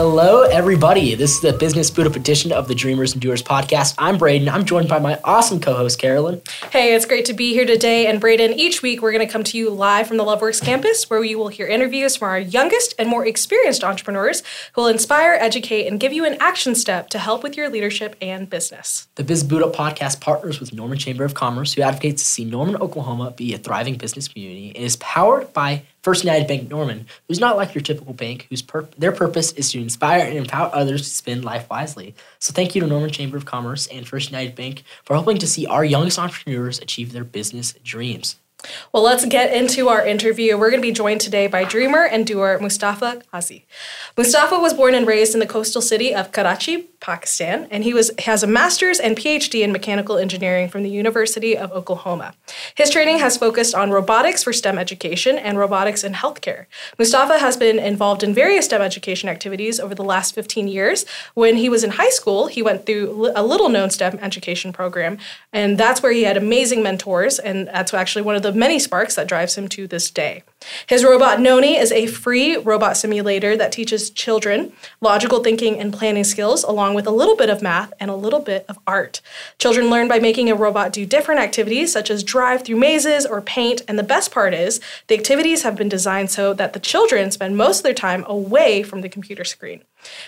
Hello, everybody. This is the Business Up edition of the Dreamers and Doers podcast. I'm Braden. I'm joined by my awesome co host, Carolyn. Hey, it's great to be here today. And Braden, each week we're going to come to you live from the LoveWorks campus where you will hear interviews from our youngest and more experienced entrepreneurs who will inspire, educate, and give you an action step to help with your leadership and business. The Biz Up podcast partners with Norman Chamber of Commerce, who advocates to see Norman, Oklahoma be a thriving business community, and is powered by First United Bank Norman, who's not like your typical bank, whose pur- their purpose is to inspire and empower others to spend life wisely. So thank you to Norman Chamber of Commerce and First United Bank for helping to see our youngest entrepreneurs achieve their business dreams. Well, let's get into our interview. We're going to be joined today by dreamer and doer Mustafa Ghazi. Mustafa was born and raised in the coastal city of Karachi, Pakistan, and he was has a master's and PhD in mechanical engineering from the University of Oklahoma. His training has focused on robotics for STEM education and robotics in healthcare. Mustafa has been involved in various STEM education activities over the last 15 years. When he was in high school, he went through a little known STEM education program, and that's where he had amazing mentors, and that's actually one of the many sparks that drives him to this day. His robot Noni is a free robot simulator that teaches children logical thinking and planning skills, along with a little bit of math and a little bit of art. Children learn by making a robot do different activities, such as drive through mazes or paint. And the best part is, the activities have been designed so that the children spend most of their time away from the computer screen.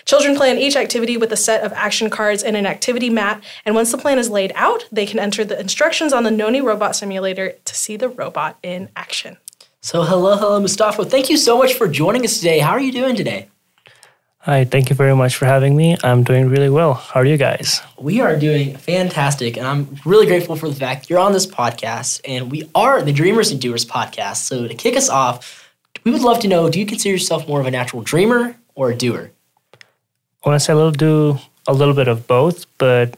Children plan each activity with a set of action cards and an activity mat, and once the plan is laid out, they can enter the instructions on the Noni Robot Simulator to see the robot in action. So, hello, hello, Mustafa. Thank you so much for joining us today. How are you doing today? Hi, thank you very much for having me. I'm doing really well. How are you guys? We are doing fantastic, and I'm really grateful for the fact you're on this podcast, and we are the Dreamers and Doers podcast. So, to kick us off, we would love to know do you consider yourself more of a natural dreamer or a doer? I want to say a little do a little bit of both, but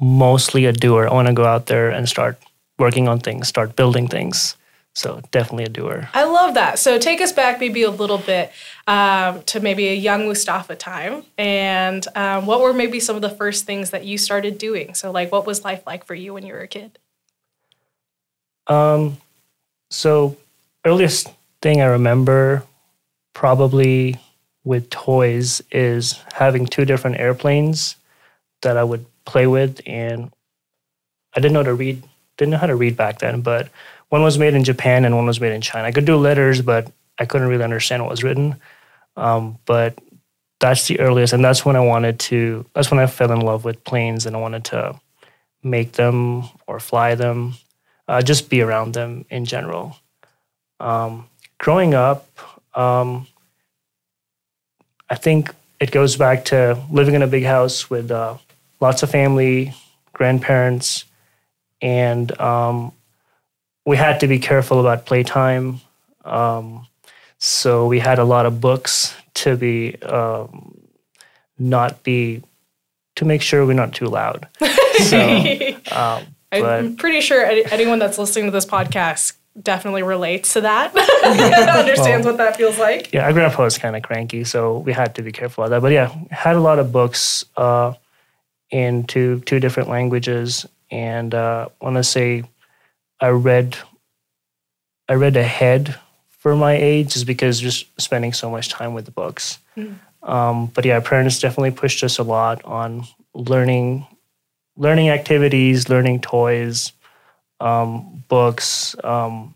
mostly a doer. I want to go out there and start working on things, start building things. So definitely a doer. I love that. So take us back maybe a little bit um, to maybe a young Mustafa time, and um, what were maybe some of the first things that you started doing? So like, what was life like for you when you were a kid? Um, so earliest thing I remember, probably with toys, is having two different airplanes that I would play with, and I didn't know to read, didn't know how to read back then, but one was made in Japan and one was made in China. I could do letters, but I couldn't really understand what was written. Um, but that's the earliest, and that's when I wanted to. That's when I fell in love with planes, and I wanted to make them or fly them, uh, just be around them in general. Um, growing up, um, I think it goes back to living in a big house with uh, lots of family, grandparents, and um, we had to be careful about playtime. Um, so we had a lot of books to be um, not be to make sure we're not too loud. So, um, I'm pretty sure anyone that's listening to this podcast definitely relates to that. Understands well, what that feels like. Yeah, our grandpa was kind of cranky, so we had to be careful of that. But yeah, had a lot of books uh, in two two different languages, and uh, want to say I read I read ahead for my age just because just spending so much time with the books. Mm. Um, but yeah, our parents definitely pushed us a lot on learning learning activities, learning toys, um, books. Um,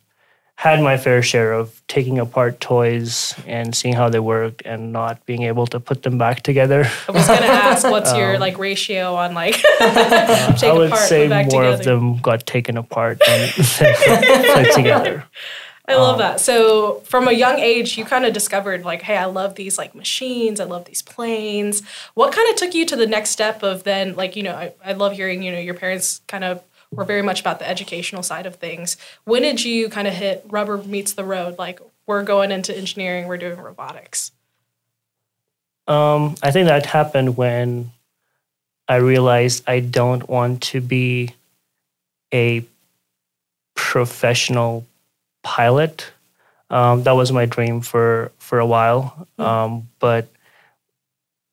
had my fair share of taking apart toys and seeing how they worked and not being able to put them back together. I was going to ask, what's your um, like ratio on like uh, I would apart, say more together. of them got taken apart than put together. I love um, that. So from a young age, you kind of discovered like, hey, I love these like machines. I love these planes. What kind of took you to the next step of then like, you know, I, I love hearing, you know, your parents kind of were very much about the educational side of things. When did you kind of hit rubber meets the road? Like we're going into engineering, we're doing robotics. Um, I think that happened when I realized I don't want to be a professional pilot. Um, that was my dream for for a while, hmm. um, but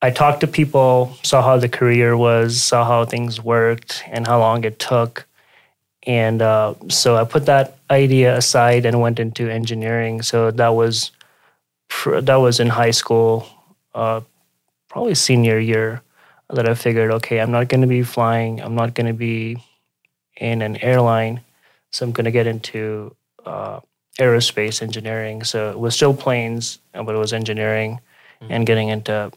I talked to people, saw how the career was, saw how things worked, and how long it took, and uh, so I put that idea aside and went into engineering. So that was that was in high school, uh, probably senior year that I figured, okay, I'm not going to be flying. I'm not going to be in an airline. So I'm going to get into uh, aerospace engineering. So it was still planes, but it was engineering mm-hmm. and getting into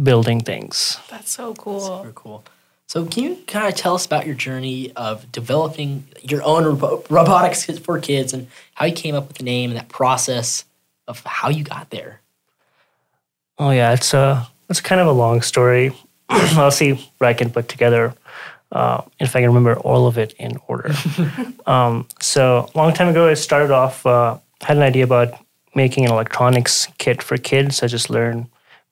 building things. That's so cool. That's Super cool. So, can you kind of tell us about your journey of developing your own ro- robotics for kids and how you came up with the name and that process of how you got there? Oh yeah, it's a it's kind of a long story. I'll see what I can put together uh, if I can remember all of it in order. um, so, a long time ago, I started off uh, had an idea about making an electronics kit for kids. I just learned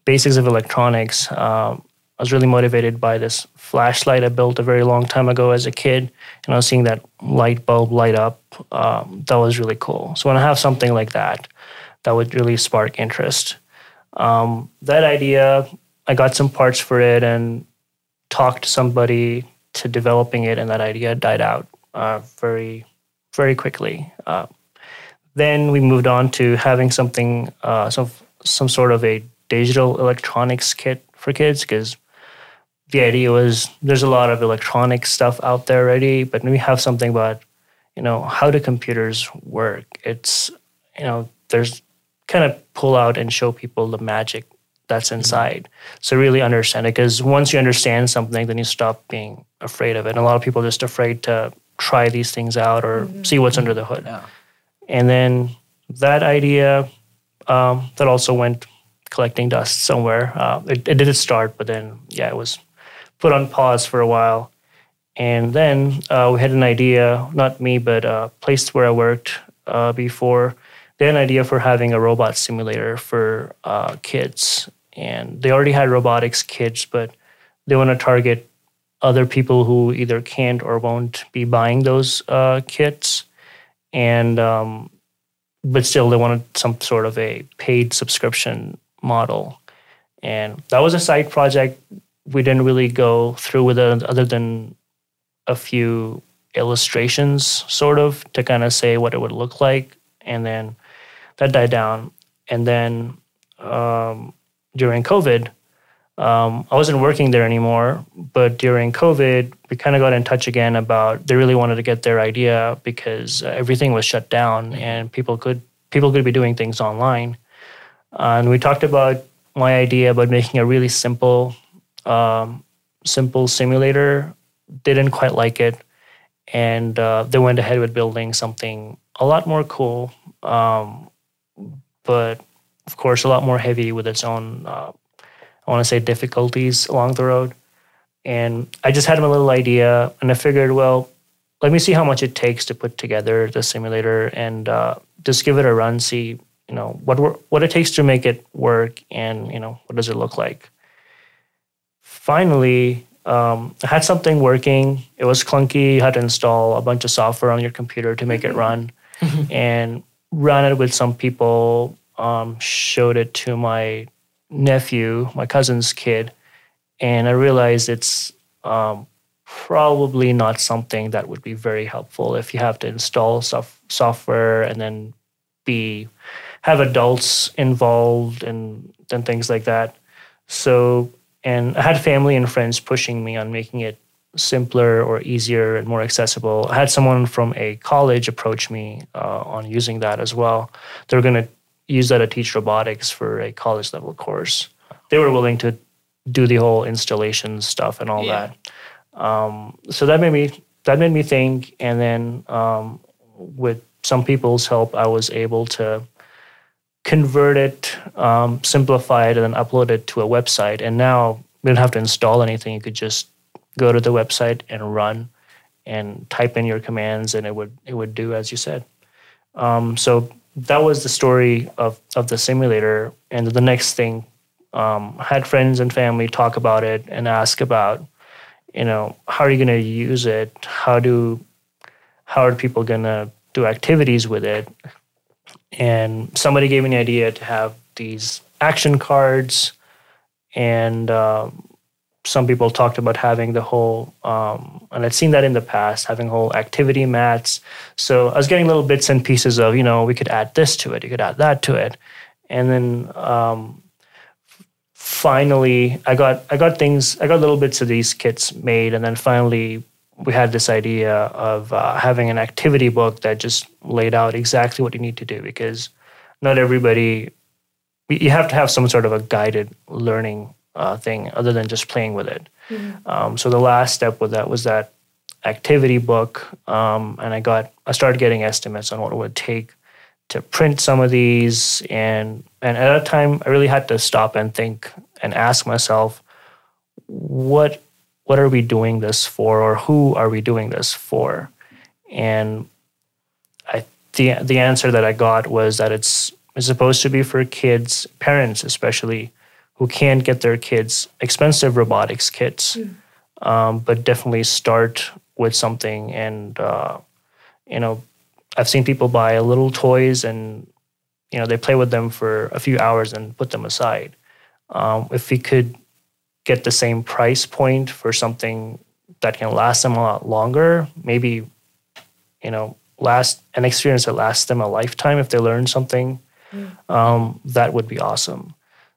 basics of electronics. Um, I was really motivated by this flashlight I built a very long time ago as a kid, and I was seeing that light bulb light up. Um, that was really cool. So when I have something like that, that would really spark interest. Um, that idea, I got some parts for it and talked to somebody to developing it, and that idea died out uh, very, very quickly. Uh, then we moved on to having something, uh, some some sort of a digital electronics kit for kids because the idea was there's a lot of electronic stuff out there already, but we have something about, you know, how do computers work? It's, you know, there's kind of pull out and show people the magic that's mm-hmm. inside. Mm-hmm. So really understand it because once you understand something, then you stop being afraid of it. And a lot of people are just afraid to try these things out or mm-hmm. see what's under the hood. Yeah. And then that idea, um, that also went collecting dust somewhere. Uh, it, it did start, but then yeah, it was put on pause for a while. And then uh, we had an idea, not me, but a place where I worked uh, before. They had an idea for having a robot simulator for uh, kids. And they already had robotics kits, but they want to target other people who either can't or won't be buying those uh, kits. And um, but still, they wanted some sort of a paid subscription model. And that was a side project we didn't really go through with it other than a few illustrations, sort of, to kind of say what it would look like. And then that died down. And then um, during COVID, um, I wasn't working there anymore, but during COVID, we kind of got in touch again about they really wanted to get their idea because everything was shut down and people could people could be doing things online. Uh, and we talked about my idea about making a really simple um, simple simulator, didn't quite like it, and uh, they went ahead with building something a lot more cool, um, but of course a lot more heavy with its own, uh, I want to say, difficulties along the road. And I just had a little idea, and I figured, well, let me see how much it takes to put together the simulator and uh, just give it a run, see you know what what it takes to make it work, and you know what does it look like finally, um, I had something working. It was clunky. You had to install a bunch of software on your computer to make it run, and ran it with some people. Um, showed it to my nephew, my cousin's kid, and I realized it's um, probably not something that would be very helpful if you have to install sof- software and then be have adults involved and and things like that. So and I had family and friends pushing me on making it simpler or easier and more accessible. I had someone from a college approach me uh, on using that as well. They were going to use that to teach robotics for a college level course. They were willing to do the whole installation stuff and all yeah. that. Um, so that made me that made me think, and then um, with some people's help, I was able to convert it, um, simplify it, and then upload it to a website. And now we don't have to install anything. You could just go to the website and run and type in your commands, and it would it would do as you said. Um, so that was the story of of the simulator. And the next thing, um, I had friends and family talk about it and ask about, you know, how are you going to use it? How do how are people going to do activities with it? And somebody gave me an idea to have these action cards. And um, some people talked about having the whole um, and i'd seen that in the past having whole activity mats. So i was getting little bits and pieces of you know we could add this to it you could add that to it. And then um, finally I got I got things I got little bits of these kits made, and then finally we had this idea of uh, having an activity book that just laid out exactly what you need to do because not everybody you have to have some sort of a guided learning uh, thing other than just playing with it. Mm-hmm. Um, so the last step with that was that activity book, um, and I got I started getting estimates on what it would take to print some of these, and and at that time I really had to stop and think and ask myself, what what are we doing this for, or who are we doing this for, and I the the answer that I got was that it's it's supposed to be for kids, parents especially, who can't get their kids expensive robotics kits, mm. um, but definitely start with something. And uh, you know, I've seen people buy little toys and you know they play with them for a few hours and put them aside. Um, if we could get the same price point for something that can last them a lot longer, maybe you know last an experience that lasts them a lifetime if they learn something mm. um, that would be awesome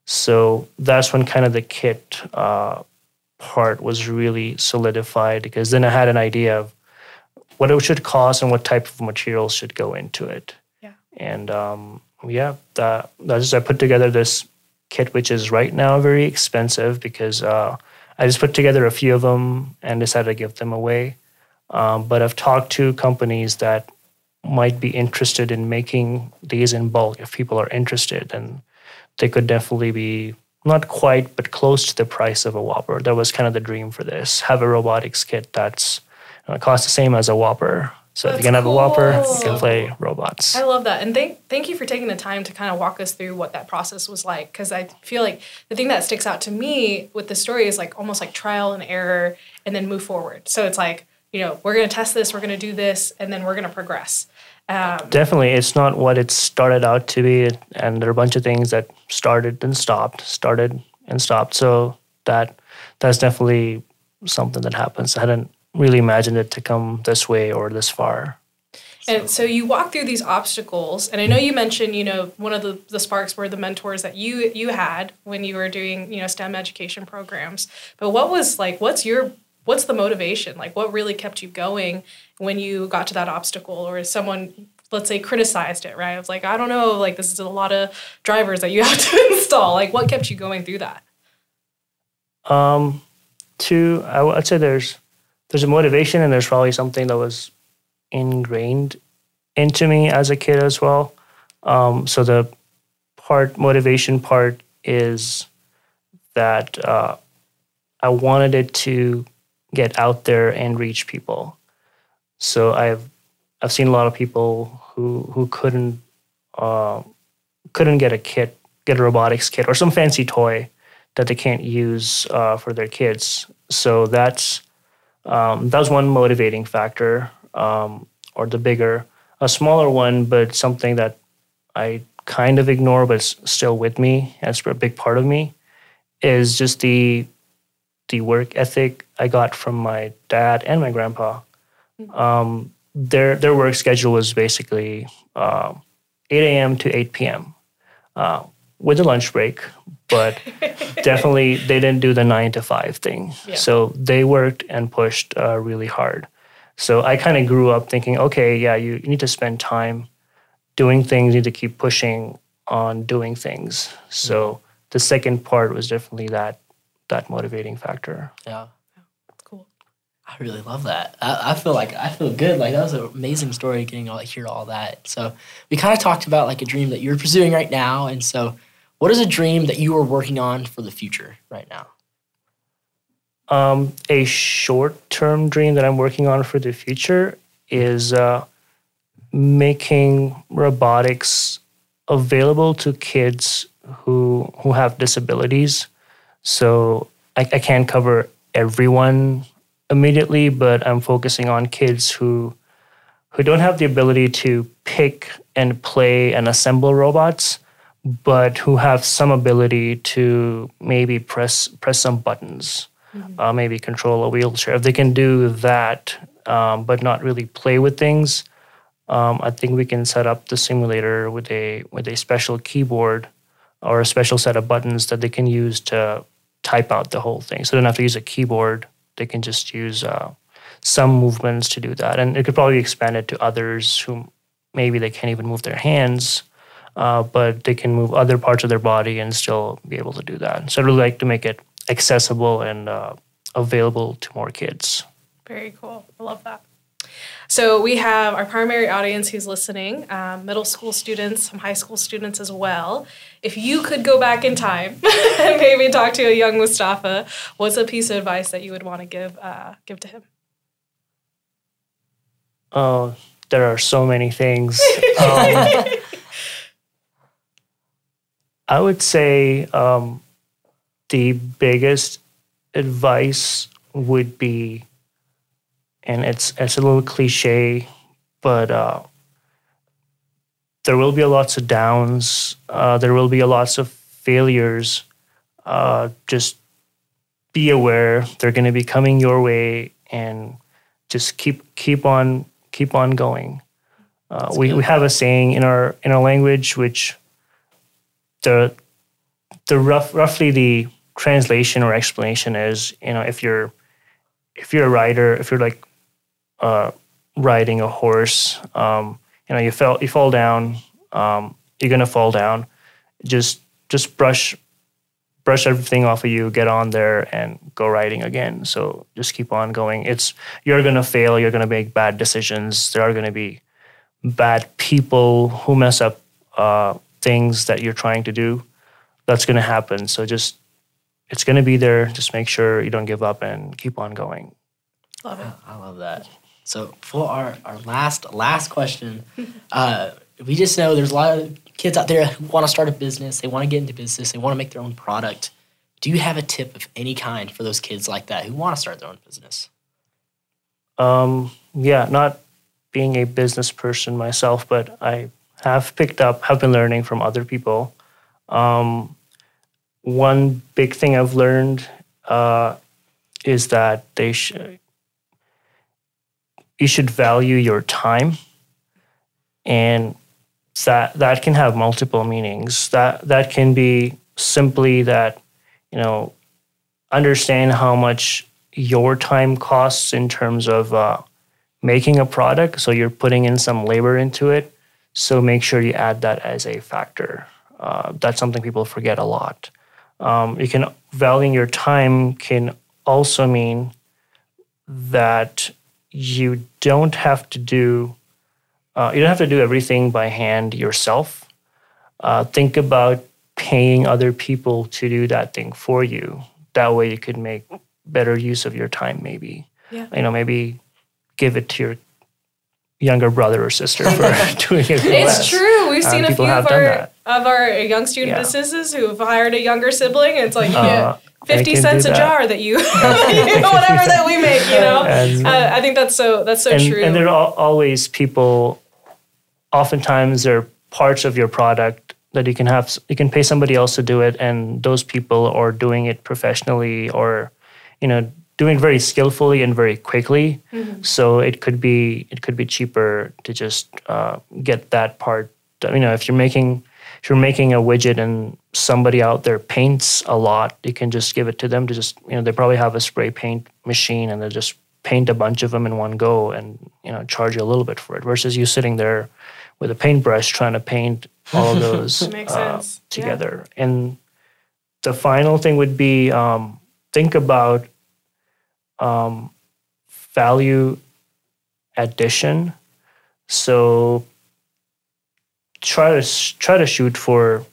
so that's when kind of the kit uh, part was really solidified because then I had an idea of what it should cost and what type of materials should go into it. Yeah. And um, yeah, that, that's I put together this kit, which is right now very expensive because uh, I just put together a few of them and decided to give them away. Um, but I've talked to companies that might be interested in making these in bulk if people are interested. And they could definitely be not quite, but close to the price of a Whopper. That was kind of the dream for this. Have a robotics kit that's you costs the same as a Whopper. So that's if you can have cool. a Whopper, you can play robots. I love that. And thank thank you for taking the time to kind of walk us through what that process was like. Because I feel like the thing that sticks out to me with the story is like almost like trial and error and then move forward. So it's like, you know, we're gonna test this, we're gonna do this, and then we're gonna progress. Um, Definitely, it's not what it started out to be, and there are a bunch of things that started and stopped, started and stopped. So that that's definitely something that happens. I hadn't really imagined it to come this way or this far. And so you walk through these obstacles, and I know you mentioned, you know, one of the, the sparks were the mentors that you you had when you were doing, you know, STEM education programs. But what was like, what's your what's the motivation? Like, what really kept you going when you got to that obstacle, or someone, let's say, criticized it? Right? I was like, I don't know, like this is a lot of drivers that you have to install. Like, what kept you going through that? Um, two I would say there's there's a motivation, and there's probably something that was ingrained into me as a kid as well. Um, so the part motivation part is that uh, I wanted it to get out there and reach people. So I've I've seen a lot of people who who couldn't uh, couldn't get a kit, get a robotics kit or some fancy toy that they can't use uh, for their kids. So that's um, that was one motivating factor, um, or the bigger, a smaller one, but something that I kind of ignore, but it's still with me. It's a big part of me. Is just the the work ethic I got from my dad and my grandpa. Um, their their work schedule was basically uh, 8 a.m. to 8 p.m. Uh, with a lunch break, but definitely they didn't do the nine to five thing. Yeah. So they worked and pushed uh, really hard. So I kind of grew up thinking, okay, yeah, you, you need to spend time doing things, you need to keep pushing on doing things. So mm-hmm. the second part was definitely that that motivating factor. Yeah. Cool. I really love that. I, I, feel like I feel good. Like that was an amazing story getting all hear all that. So we kind of talked about like a dream that you're pursuing right now. And so what is a dream that you are working on for the future right now? Um, a short term dream that I'm working on for the future is uh, making robotics available to kids who who have disabilities so I, I can't cover everyone immediately, but I'm focusing on kids who who don't have the ability to pick and play and assemble robots, but who have some ability to maybe press press some buttons, mm-hmm. uh, maybe control a wheelchair. If they can do that, um, but not really play with things, um, I think we can set up the simulator with a with a special keyboard or a special set of buttons that they can use to type out the whole thing. So they don't have to use a keyboard. They can just use uh, some movements to do that. And it could probably expand it to others who maybe they can't even move their hands, uh, but they can move other parts of their body and still be able to do that. So I'd really like to make it accessible and uh, available to more kids. Very cool. I love that. So we have our primary audience who's listening, um, middle school students, some high school students as well. If you could go back in time and maybe talk to a young Mustafa, what's a piece of advice that you would want to give uh, give to him? Oh, there are so many things. Um, I would say um, the biggest advice would be, and it's it's a little cliche, but uh, there will be a lots of downs. Uh, there will be a lots of failures. Uh, just be aware they're going to be coming your way, and just keep keep on keep on going. Uh, we, we have a saying in our in our language which the the rough roughly the translation or explanation is you know if you're if you're a rider if you're like uh, riding a horse um, you know you fell you fall down um, you're gonna fall down. Just just brush brush everything off of you get on there and go riding again. So just keep on going. It's you're gonna fail you're gonna make bad decisions. There are gonna be bad people who mess up uh, things that you're trying to do that's gonna happen so just it's going to be there. Just make sure you don't give up and keep on going. Love it. I love that. So for our, our last last question, uh, we just know there's a lot of kids out there who want to start a business. They want to get into business. They want to make their own product. Do you have a tip of any kind for those kids like that who want to start their own business? Um, yeah, not being a business person myself, but I have picked up, have been learning from other people. Um, one big thing I've learned uh, is that they should you should value your time, and that that can have multiple meanings. That that can be simply that you know understand how much your time costs in terms of uh, making a product. So you're putting in some labor into it. So make sure you add that as a factor. Uh, that's something people forget a lot. Um, you can valuing your time can also mean that you don't have to do uh, you don't have to do everything by hand yourself. Uh, think about paying other people to do that thing for you. That way, you could make better use of your time. Maybe Yeah. you know maybe give it to your younger brother or sister for doing it. for It's true. We've Um, seen a people few have of done our that. of our young student Yeah. businesses who've hired a younger sibling. And it's like you Uh, fifty cents a that. jar that you you whatever that we make. You know, And- uh, I think that's so that's so and, true. and there are always people oftentimes there are parts of your product that you can have you can pay somebody else to do it and those people are doing it professionally or you know doing very skillfully and very quickly so it could be it could be cheaper to just uh, get that part done. you know if you're making if you're making a widget and somebody out there paints a lot you can just give it to them to just you know they probably have a spray paint machine and they just paint a bunch of them in one go and you know charge you a little bit for it versus you sitting there with a paintbrush trying to paint all of those uh, sense. Yeah. together and the final thing would be um, think about um, value addition. So try to try to shoot for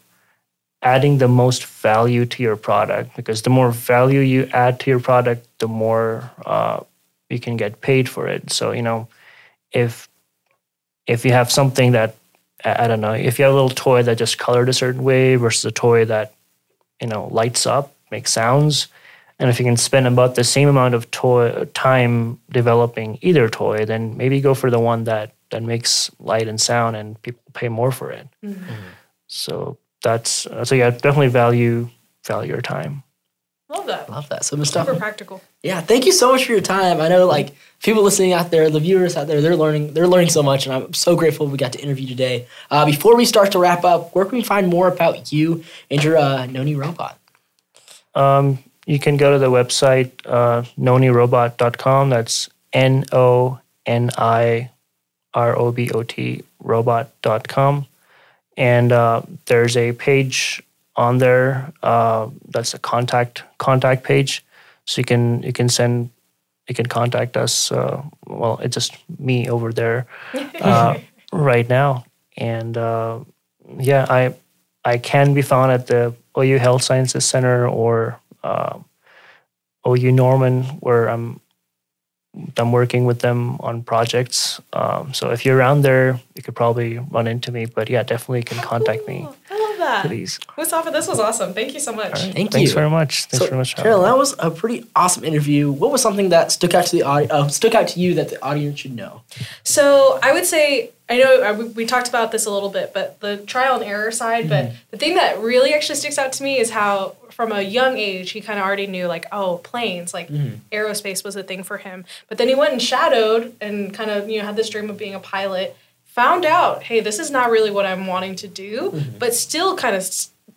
adding the most value to your product because the more value you add to your product the more uh, you can get paid for it. So you know if if you have something that I don't know if you have a little toy that just colored a certain way versus a toy that you know lights up makes sounds and if you can spend about the same amount of toy time developing either toy then maybe go for the one that that makes light and sound and people pay more for it so that's uh, so yeah definitely value value your time Love that. Love that. So Super practical. yeah, thank you so much for your time. I know like people listening out there, the viewers out there, they're learning they're learning so much, and I'm so grateful we got to interview today. Uh, before we start to wrap up, where can we find more about you and your uh, Noni robot? Um, you can go to the website uh, nonirobot.com. That's N O N I R O B O T robot.com. And uh, there's a page on there uh, that's a contact contact page. So you can you can send you can contact us. Uh, well, it's just me over there uh, right now. And uh, yeah, I I can be found at the OU Health Sciences Center or uh, OU Norman, where I'm I'm working with them on projects. Um, so if you're around there, you could probably run into me. But yeah, definitely can contact me, Cool. I love that. please. Mustafa, this was awesome. Thank you so much. Thank Thanks you. very much. Thanks So, very much. for Carol, that was a pretty awesome interview. What was something that stuck out to the audi- uh, stuck out to you that the audience should know? So I would say I know uh, we- we talked about this a little bit, but the trial and error side. But the thing that really actually sticks out to me is how, from a young age, he kind of already knew like, oh, planes, like aerospace was a thing for him. But then he went and shadowed and kind of you know had this dream of being a pilot. Found out, hey, this is not really what I'm wanting to do, but still kind of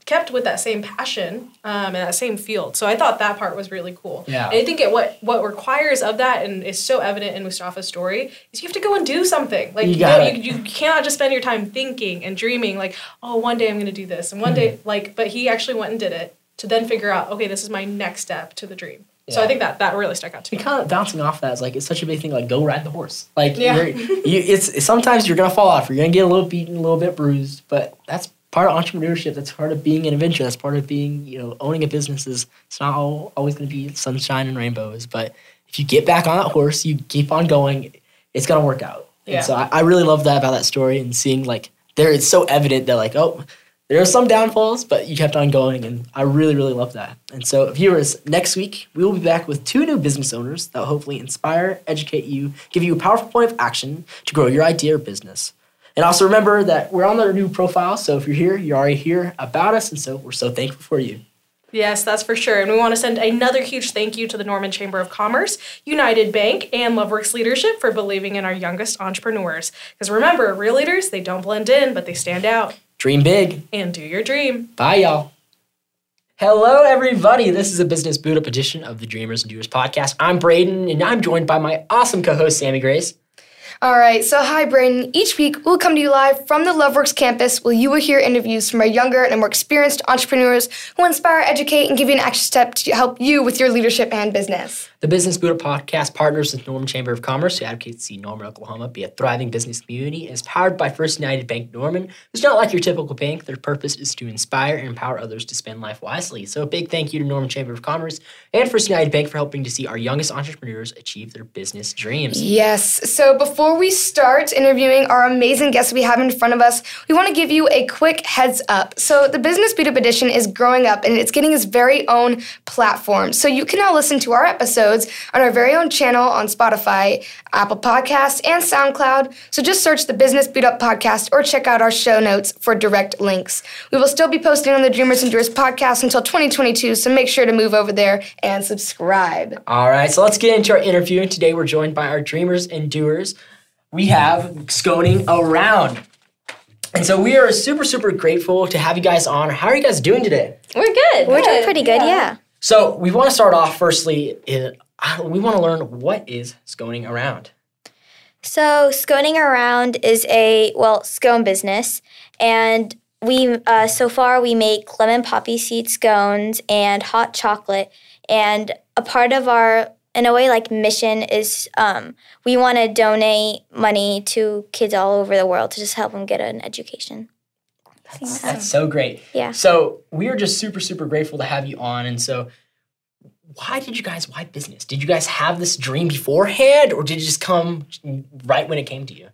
kept with that same passion um, and that same field. So I thought that part was really cool. Yeah. And I think it what what requires of that and is so evident in Mustafa's story is you have to go and do something. Like You you, know, you, you cannot just spend your time thinking and dreaming like, oh, one day I'm going to do this, and one day Mm-hmm. like, but he actually went and did it to then figure out, okay, this is my next step to the dream. So I think that that really stuck out to me. kind of bouncing off that is like it's such a big thing. Like go ride the horse. Like Yeah. you're, you, it's sometimes you're gonna fall off. You're gonna get a little beaten, a little bit bruised, but that's part of entrepreneurship. That's part of being an adventure. That's part of being you know owning a business. Is it's not all, always gonna be sunshine and rainbows. But if you get back on that horse, you keep on going. It's gonna work out. Yeah. And so I, I really love that about that story and seeing like there it's so evident that like oh there are some downfalls, but you kept on going, and I really, really love that. And so, viewers, next week we will be back with two new business owners that will hopefully inspire, educate you, give you a powerful point of action to grow your idea or business. And also remember that we're on our new profile, so if you're here, you're already here about us, and so we're so thankful for you. Yes, that's for sure. And we want to send another huge thank you to the Norman Chamber of Commerce, United Bank, and Loveworks Leadership for believing in our youngest entrepreneurs. Because remember, real leaders, they don't blend in, but they stand out. Dream big. And do your dream. Bye, y'all. Hello, everybody. This is a Business Boot Up edition of the Dreamers and Doers podcast. I'm Braden, and I'm joined by my awesome co host, Sammy Grace. All right, so hi, Braden. Each week, we'll come to you live from the Loveworks campus where you will hear interviews from our younger and more experienced entrepreneurs who inspire, educate, and give you an action step to help you with your leadership and business. The Business Buddha podcast partners with Norman Chamber of Commerce, who advocates to see Norman, Oklahoma be a thriving business community, and is powered by First United Bank Norman, who's not like your typical bank. Their purpose is to inspire and empower others to spend life wisely. So, a big thank you to Norman Chamber of Commerce and First United Bank for helping to see our youngest entrepreneurs achieve their business dreams. Yes, so before we start interviewing our amazing guests we have in front of us, we want to give you a quick heads up. So, the Business Beat Up Edition is growing up and it's getting its very own platform. So, you can now listen to our episodes on our very own channel on Spotify, Apple Podcasts, and SoundCloud. So, just search the Business Beat Up Podcast or check out our show notes for direct links. We will still be posting on the Dreamers and Doers podcast until 2022, so make sure to move over there and subscribe. All right, so let's get into our interview. And today we're joined by our dreamers and doers. We have Sconing Around. And so we are super, super grateful to have you guys on. How are you guys doing today? We're good. We're doing pretty good, yeah. So we want to start off firstly. uh, we want to learn what is Sconing Around. So, sconing around is a well scone business, and we uh, so far we make lemon poppy seed scones and hot chocolate. And a part of our, in a way, like mission is um, we want to donate money to kids all over the world to just help them get an education. That's, that's so great. Yeah. So we are just super, super grateful to have you on. And so, why did you guys? Why business? Did you guys have this dream beforehand, or did it just come right when it came to you?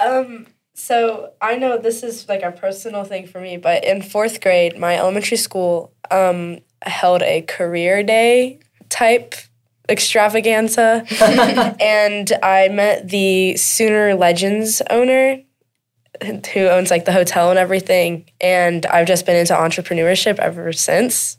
Um, so I know this is like a personal thing for me, but in fourth grade, my elementary school um, held a career day type extravaganza, and I met the Sooner Legends owner who owns like the hotel and everything, and I've just been into entrepreneurship ever since.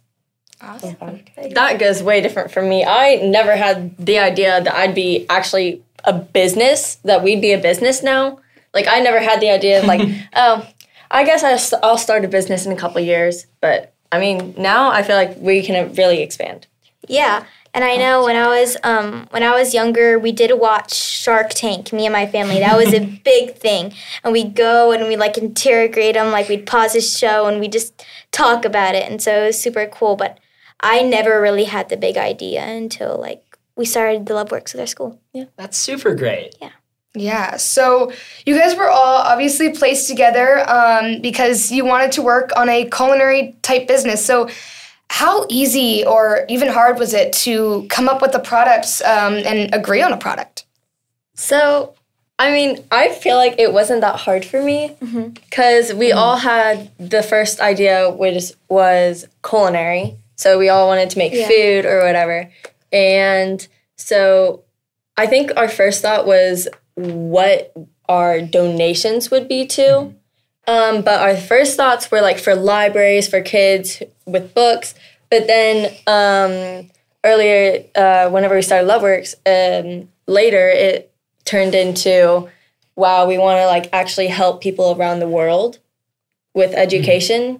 Awesome. That goes way different from me. I never had the idea that I'd be actually a business, that we'd be a business now. Like, I never had the idea of, like, oh, I guess I'll I'll start a business in a couple years. But I mean, now I feel like we can really expand. Yeah. And I know when I was um, when I was younger, we did watch Shark Tank. Me and my family. That was a big thing. And we go and we like interrogate them. Like we'd pause the show and we just talk about it. And so it was super cool. But I never really had the big idea until like we started the Love Works with our school. Yeah. That's super great. Yeah. Yeah, so you guys were all obviously placed together um, because you wanted to work on a culinary type business. So, how easy or even hard was it to come up with the products um, and agree on a product? So, I mean, I feel like it wasn't that hard for me mm-hmm. because we mm-hmm. all had the first idea, which was culinary. So we all wanted to make Yeah. food or whatever. And so I think our first thought was what our donations would be to. Mm-hmm. Um, but our first thoughts were like for libraries, for kids with books. But then um, earlier, uh, whenever we started LoveWorks, um, later it turned into, wow, we want to like actually help people around the world with education.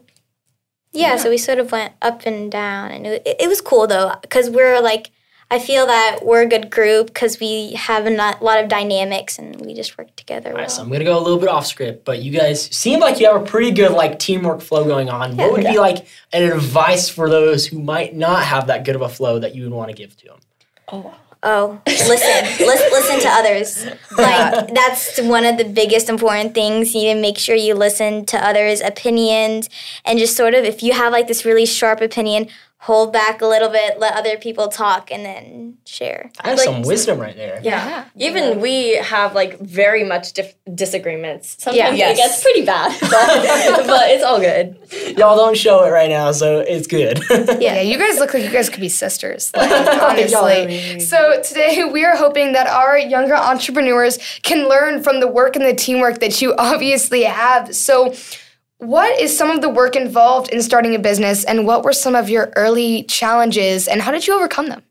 Yeah, so we sort of went up and down, and it, it was cool though, because we're like, I feel that we're a good group because we have a lot of dynamics and we just work together well. right, so I'm gonna go a little bit off script, but you guys seem like you have a pretty good like teamwork flow going on. what would be like an advice for those who might not have that good of a flow that you would want to give to them? Oh. oh, listen, listen, listen to others. Like that's one of the biggest important things. You need to make sure you listen to others' opinions and just sort of if you have like this really sharp opinion, hold back a little bit, let other people talk, and then share. That's Like- some wisdom right there. Yeah. Even we have like very much dif- disagreements. Sometimes Yes. it gets pretty bad, but, but it's all good. Y'all don't show it right now, so it's good. Yeah, you guys look like you guys could be sisters, like, honestly. So today we are hoping that our younger entrepreneurs can learn from the work and the teamwork that you obviously have. So what is some of the work involved in starting a business and what were some of your early challenges and how did you overcome them?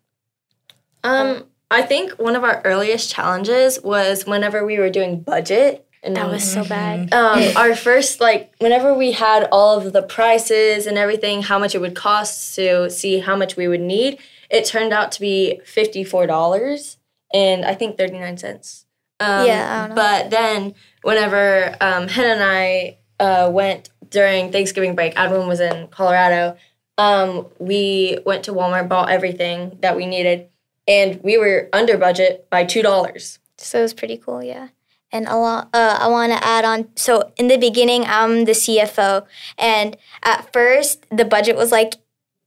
Um, I think one of our earliest challenges was whenever we were doing budget. And That was so bad. um, our first like whenever we had all of the prices and everything, how much it would cost to see how much we would need. It turned out to be fifty four dollars and I think thirty nine cents. Um, Yeah, I don't know. But then whenever um, Hannah and I uh, went during Thanksgiving break, Adwin was in Colorado. Um, we went to Walmart, bought everything that we needed, and we were under budget by two dollars. So it was pretty cool, yeah. And a lot, uh, I want to add on. So in the beginning, I'm the CFO, and at first the budget was like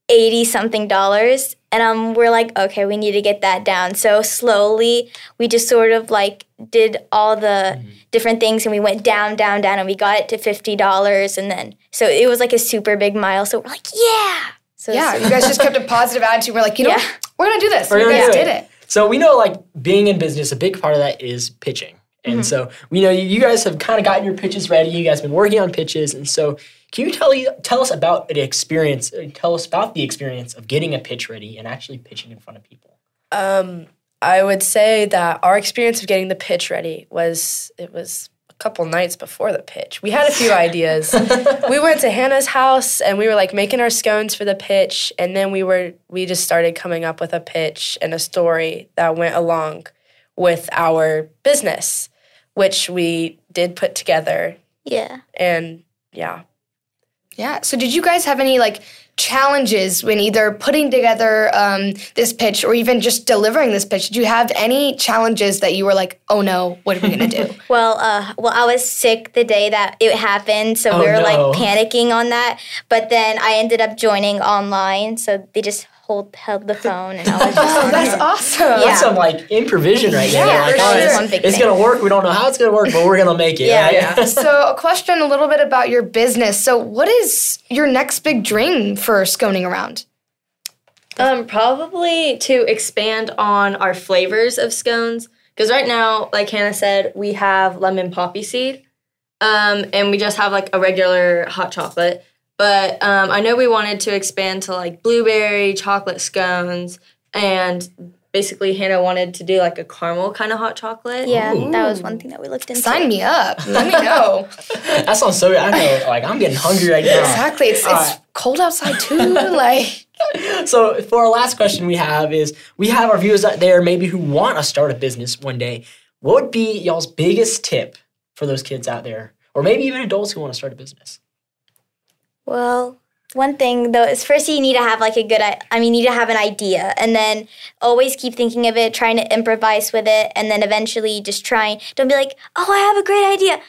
eighty something dollars, and um, we're like, okay, we need to get that down. So slowly, we just sort of like did all the different things, and we went down, down, down, and we got it to fifty dollars, and then so it was like a super big mile so We're like, yeah. So Yeah, you guys just kept a positive attitude. We're like, you know, Yeah. what? we're gonna do this. We're you gonna guys do did it. it. So we know like being in business, a big part of that is pitching. And so we know you, you guys have kind of gotten your pitches ready. You guys have been working on pitches, and so can you tell you tell us about the experience? uh, Tell us about the experience of getting a pitch ready and actually pitching in front of people. Um, I would say that our experience of getting the pitch ready was it was a couple nights before the pitch. We had a few ideas. we went to Hannah's house and we were like making our scones for the pitch, and then we were we just started coming up with a pitch and a story that went along with our business, which we did put together. yeah. And yeah, Yeah. So, did you guys have any like challenges when either putting together um, this pitch or even just delivering this pitch? Did you have any challenges that you were like, oh no, what are we gonna do? Well, uh, well, I was sick the day that it happened, so Oh, we were no. like panicking on that. But then I ended up joining online, so they just hold held the phone, and I was just. oh, that's it. awesome. Yeah. That's some like improvision right there. Yeah, like, for oh, sure. it's, it's gonna work. We don't know how it's gonna work, but we're gonna make it. Yeah. right? Yeah. So, a question a little bit about your business. So, what is your next big dream for Sconing Around? Um, probably to expand on our flavors of scones. Because right now, like Hannah said, we have lemon poppy seed. Um, and we just have like a regular hot chocolate. But um, I know we wanted to expand to like blueberry, chocolate scones, and basically Hannah wanted to do like a caramel kind of hot chocolate. Yeah, that was one thing that we looked into. Sign me up. Let me know. That sounds so good. I know, like I'm getting hungry right now. exactly. It's, All it's right. cold outside too. Like So for our last question we have is we have our viewers out there maybe who want to start a business one day. What would be y'all's biggest tip for those kids out there? Or maybe even adults who want to start a business? Well, one thing though is first you need to have like a good i I mean you need to have an idea and then always keep thinking of it trying to improvise with it and then eventually just trying don't be like oh i have a great idea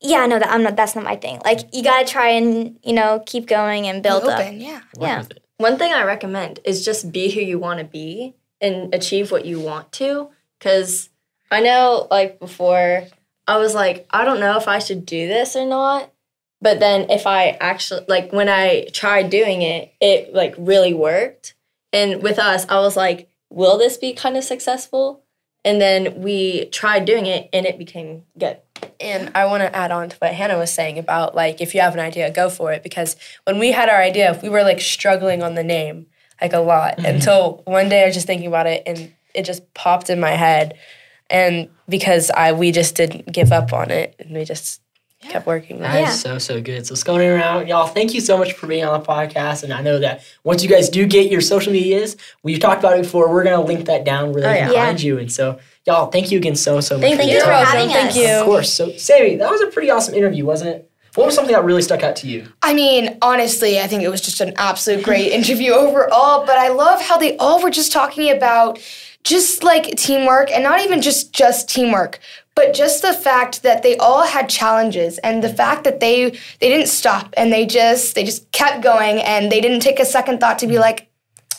yeah no that i'm not that's not my thing like you gotta try and you know keep going and build up yeah. Yeah. One thing I recommend is just be who you want to be and achieve what you want to. Because I know, like, before, I was like, I don't know if I should do this or not. But then if I actually, like, when I tried doing it, it, like, really worked. And with us, I was like, will this be kind of successful? And then we tried doing it and it became good. And I want to add on to what Hannah was saying about like if you have an idea, go for it. Because when we had our idea, we were like struggling on the name like a lot mm-hmm. until one day I was just thinking about it and it just popped in my head. And because I we just didn't give up on it and we just kept working. with That it. is so so good. So going around, y'all. Thank you so much for being on the podcast. And I know that once you guys do get your social medias, we've talked about it before. We're gonna link that down where they Oh, can yeah. find you. And so, y'all, thank you again so so much. Thank for you. for time. having Thank you. Of course. So, Sammy, that was a pretty awesome interview, wasn't it? What was something that really stuck out to you? I mean, honestly, I think it was just an absolute great interview overall, but I love how they all were just talking about just like teamwork and not even just just teamwork, but just the fact that they all had challenges and the fact that they they didn't stop and they just they just kept going and they didn't take a second thought to be like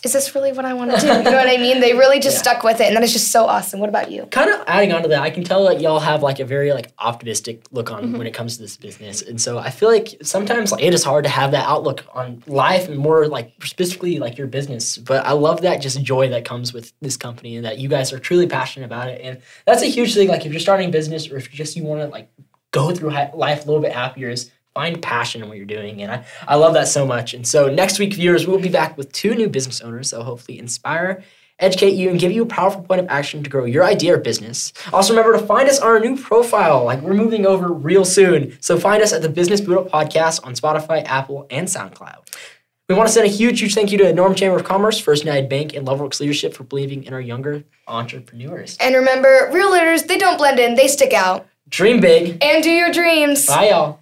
is this really what I want to do? You know what I mean? They really just stuck with it, and that is just so awesome. What about you? kind of adding on to that, I can tell that y'all have like a very like optimistic look on mm-hmm. when it comes to this business, and so I feel like sometimes like it is hard to have that outlook on life and more like specifically like your business. But I love that just joy that comes with this company and that you guys are truly passionate about it, and that's a huge thing. Like if you're starting a business or if you just you want to like go through life a little bit happier is find passion in what you're doing and I, I love that so much and so next week viewers we'll be back with two new business owners that will hopefully inspire educate you and give you a powerful point of action to grow your idea or business also remember to find us on our new profile like we're moving over real soon so find us at the business boot up podcast on spotify apple and soundcloud we want to send a huge, huge thank you to the Norman Chamber of Commerce, First United Bank, and Loveworks Leadership for believing in our younger entrepreneurs. And remember, real leaders, they don't blend in, they stick out. Dream big. And do your dreams. Bye, y'all.